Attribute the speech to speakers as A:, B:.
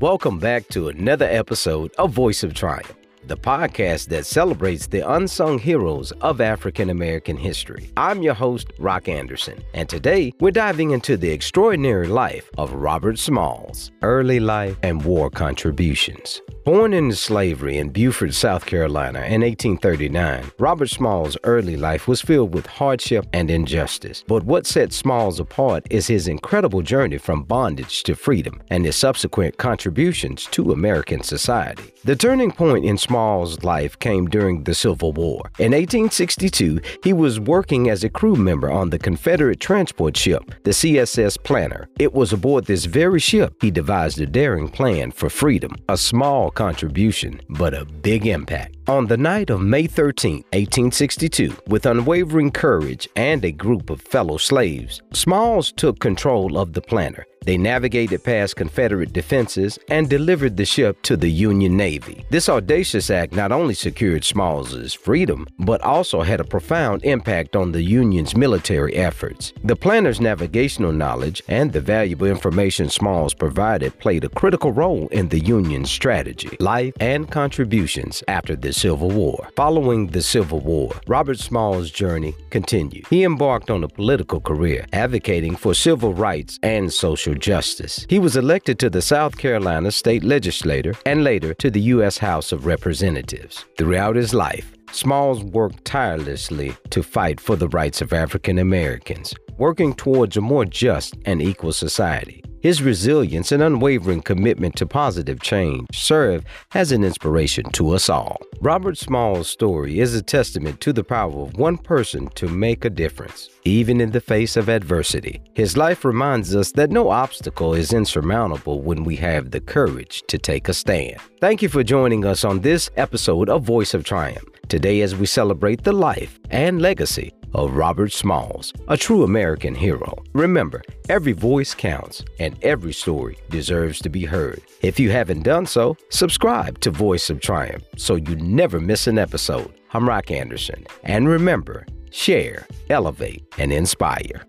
A: Welcome back to another episode of Voice of Triumph the podcast that celebrates the unsung heroes of African American history. I'm your host, Rock Anderson, and today we're diving into the extraordinary life of Robert Smalls, early life and war contributions. Born into slavery in Beaufort, South Carolina in 1839, Robert Smalls' early life was filled with hardship and injustice. But what set Smalls apart is his incredible journey from bondage to freedom and his subsequent contributions to American society. The turning point in Smalls' life came during the Civil War. In 1862, he was working as a crew member on the Confederate transport ship, the CSS Planter. It was aboard this very ship he devised a daring plan for freedom, a small contribution, but a big impact. On the night of May 13, 1862, with unwavering courage and a group of fellow slaves, Smalls took control of the planter they navigated past Confederate defenses and delivered the ship to the Union Navy. This audacious act not only secured Smalls' freedom, but also had a profound impact on the Union's military efforts. The planter's navigational knowledge and the valuable information Smalls provided played a critical role in the Union's strategy, life, and contributions after the Civil War. Following the Civil War, Robert Smalls' journey continued. He embarked on a political career, advocating for civil rights and social justice. He was elected to the South Carolina state legislature and later to the U.S. House of Representatives. Throughout his life, Smalls worked tirelessly to fight for the rights of African Americans, working towards a more just and equal society. His resilience and unwavering commitment to positive change serve as an inspiration to us all. Robert Smalls' story is a testament to the power of one person to make a difference, even in the face of adversity. His life reminds us that no obstacle is insurmountable when we have the courage to take a stand. Thank you for joining us on this episode of Voice of Triumph. Today, as we celebrate the life and legacy of Robert Smalls, a true American hero. Remember, every voice counts and every story deserves to be heard. If you haven't done so, subscribe to Voice of Triumph so you never miss an episode. I'm Rock Anderson. And remember, share, elevate, and inspire.